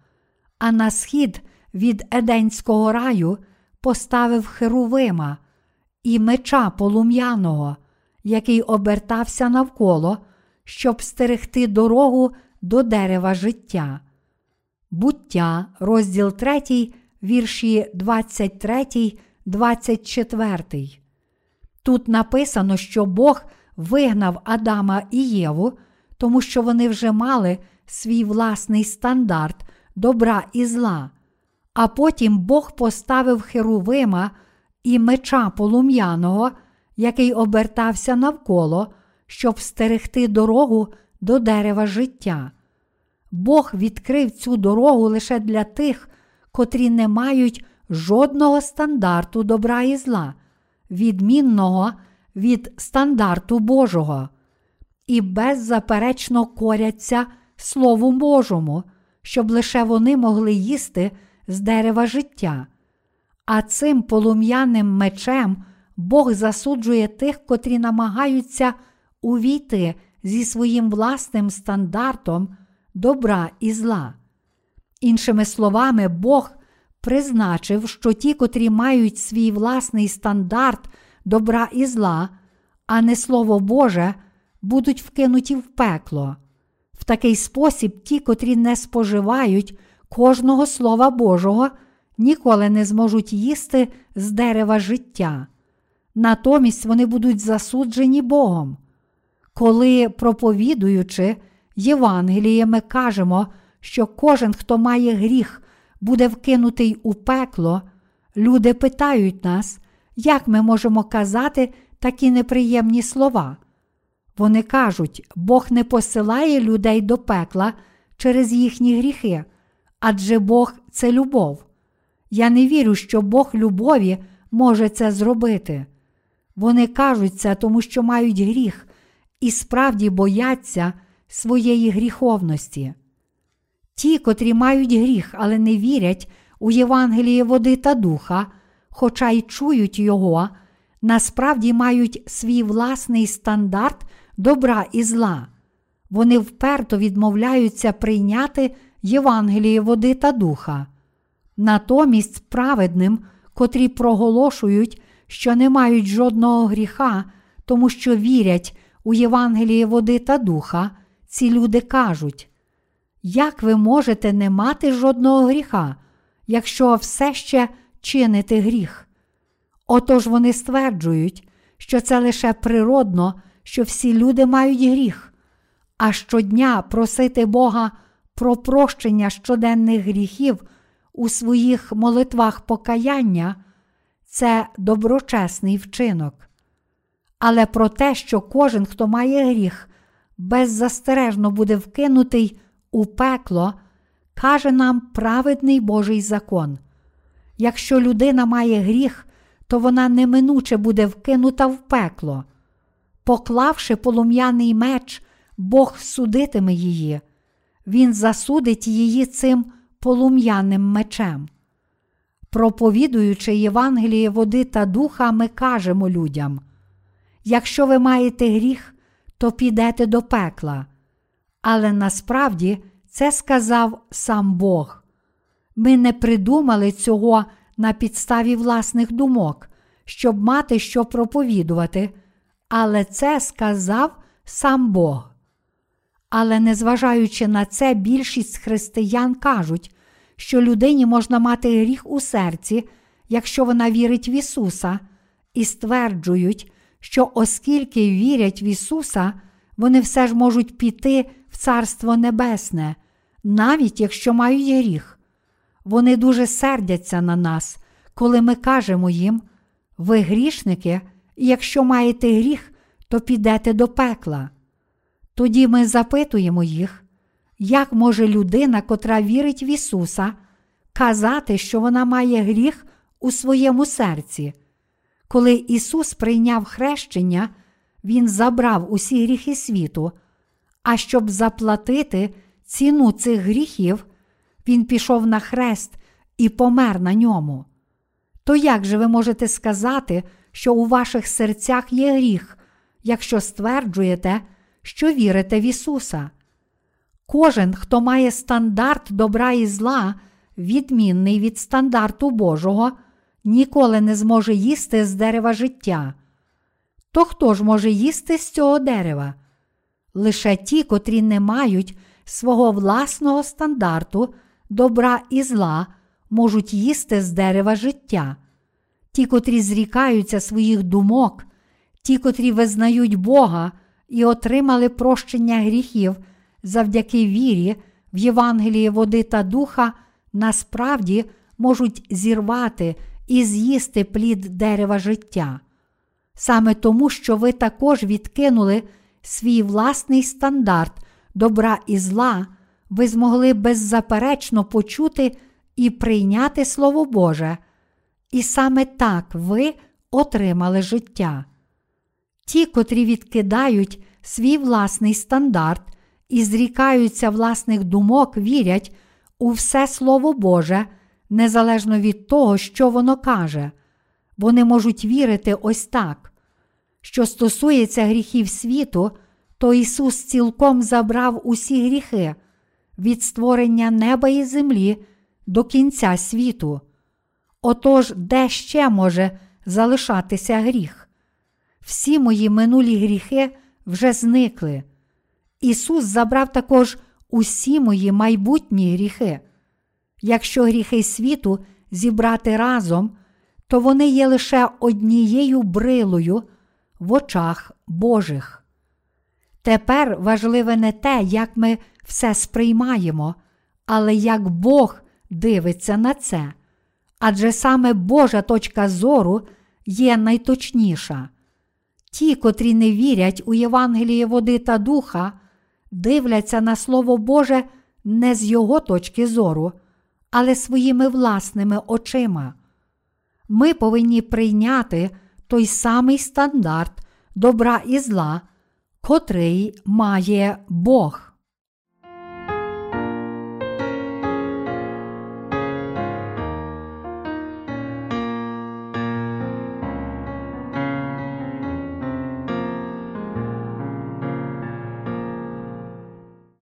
а на схід від Еденського раю поставив Херувима і меча полум'яного, який обертався навколо, щоб стерегти дорогу до дерева життя. Буття, розділ 3, вірші 23, 24. Тут написано, що Бог вигнав Адама і Єву, тому що вони вже мали свій власний стандарт добра і зла, а потім Бог поставив Херувима і меча полум'яного, який обертався навколо, щоб стерегти дорогу до дерева життя. Бог відкрив цю дорогу лише для тих, котрі не мають жодного стандарту добра і зла, відмінного від стандарту Божого, і беззаперечно коряться Слову Божому, щоб лише вони могли їсти з дерева життя. А цим полум'яним мечем Бог засуджує тих, котрі намагаються увійти зі своїм власним стандартом добра і зла. Іншими словами, Бог призначив, що ті, котрі мають свій власний стандарт добра і зла, а не Слово Боже, будуть вкинуті в пекло. Такий спосіб ті, котрі не споживають кожного Слова Божого, ніколи не зможуть їсти з дерева життя. Натомість вони будуть засуджені Богом. Коли, проповідуючи Євангеліє, ми кажемо, що кожен, хто має гріх, буде вкинутий у пекло, люди питають нас, як ми можемо казати такі неприємні слова. Вони кажуть, Бог не посилає людей до пекла через їхні гріхи, адже Бог це любов. Я не вірю, що Бог любові може це зробити. Вони кажуть це, тому що мають гріх і справді бояться своєї гріховності. Ті, котрі мають гріх, але не вірять у Євангеліє води та духа, хоча й чують його, насправді мають свій власний стандарт добра і зла. Вони вперто відмовляються прийняти Євангеліє води та духа. Натомість праведним, котрі проголошують, що не мають жодного гріха, тому що вірять у Євангеліє води та духа, ці люди кажуть, як ви можете не мати жодного гріха, якщо все ще чините гріх? Отож вони стверджують, що це лише природно, що всі люди мають гріх, а щодня просити Бога про прощення щоденних гріхів у своїх молитвах покаяння це доброчесний вчинок. Але про те, що кожен, хто має гріх, беззастережно буде вкинутий у пекло, каже нам праведний Божий закон. Якщо людина має гріх, то вона неминуче буде вкинута в пекло. Поклавши полум'яний меч, Бог судитиме її, Він засудить її цим полум'яним мечем. Проповідуючи Євангеліє води та духа, ми кажемо людям: якщо ви маєте гріх, то підете до пекла. Але насправді це сказав сам Бог. Ми не придумали цього на підставі власних думок, щоб мати що проповідувати, але це сказав сам Бог. Але незважаючи на це, більшість християн кажуть, що людині можна мати гріх у серці, якщо вона вірить в Ісуса, і стверджують, що оскільки вірять в Ісуса, вони все ж можуть піти в Царство Небесне, навіть якщо мають гріх. Вони дуже сердяться на нас, коли ми кажемо їм, ви грішники, якщо маєте гріх, то підете до пекла. Тоді ми запитуємо їх, як може людина, котра вірить в Ісуса, казати, що вона має гріх у своєму серці. Коли Ісус прийняв хрещення, Він забрав усі гріхи світу, а щоб заплатити ціну цих гріхів, Він пішов на хрест і помер на ньому. То як же ви можете сказати, що у ваших серцях є гріх, якщо стверджуєте, що вірите в Ісуса? Кожен, хто має стандарт добра і зла, відмінний від стандарту Божого, ніколи не зможе їсти з дерева життя. То хто ж може їсти з цього дерева? Лише ті, котрі не мають свого власного стандарту добра і зла, можуть їсти з дерева життя. Ті, котрі зрікаються своїх думок, ті, котрі визнають Бога і отримали прощення гріхів завдяки вірі в Євангелії води та духа, насправді можуть зірвати і з'їсти плід дерева життя. Саме тому, що ви також відкинули свій власний стандарт добра і зла, ви змогли беззаперечно почути і прийняти Слово Боже, і саме так ви отримали життя. Ті, котрі відкидають свій власний стандарт і зрікаються власних думок, вірять у все Слово Боже, незалежно від того, що воно каже. Вони можуть вірити ось так. Що стосується гріхів світу, то Ісус цілком забрав усі гріхи від створення неба і землі до кінця світу. Отож, де ще може залишатися гріх? Всі мої минулі гріхи вже зникли. Ісус забрав також усі мої майбутні гріхи. Якщо гріхи світу зібрати разом, то вони є лише однією брилою в очах Божих. Тепер важливе не те, як ми все сприймаємо, але як Бог дивиться на це. Адже саме Божа точка зору є найточніша. Ті, котрі не вірять у Євангеліє води та духа, дивляться на Слово Боже не з його точки зору, але своїми власними очима. Ми повинні прийняти той самий стандарт добра і зла, котрий має Бог.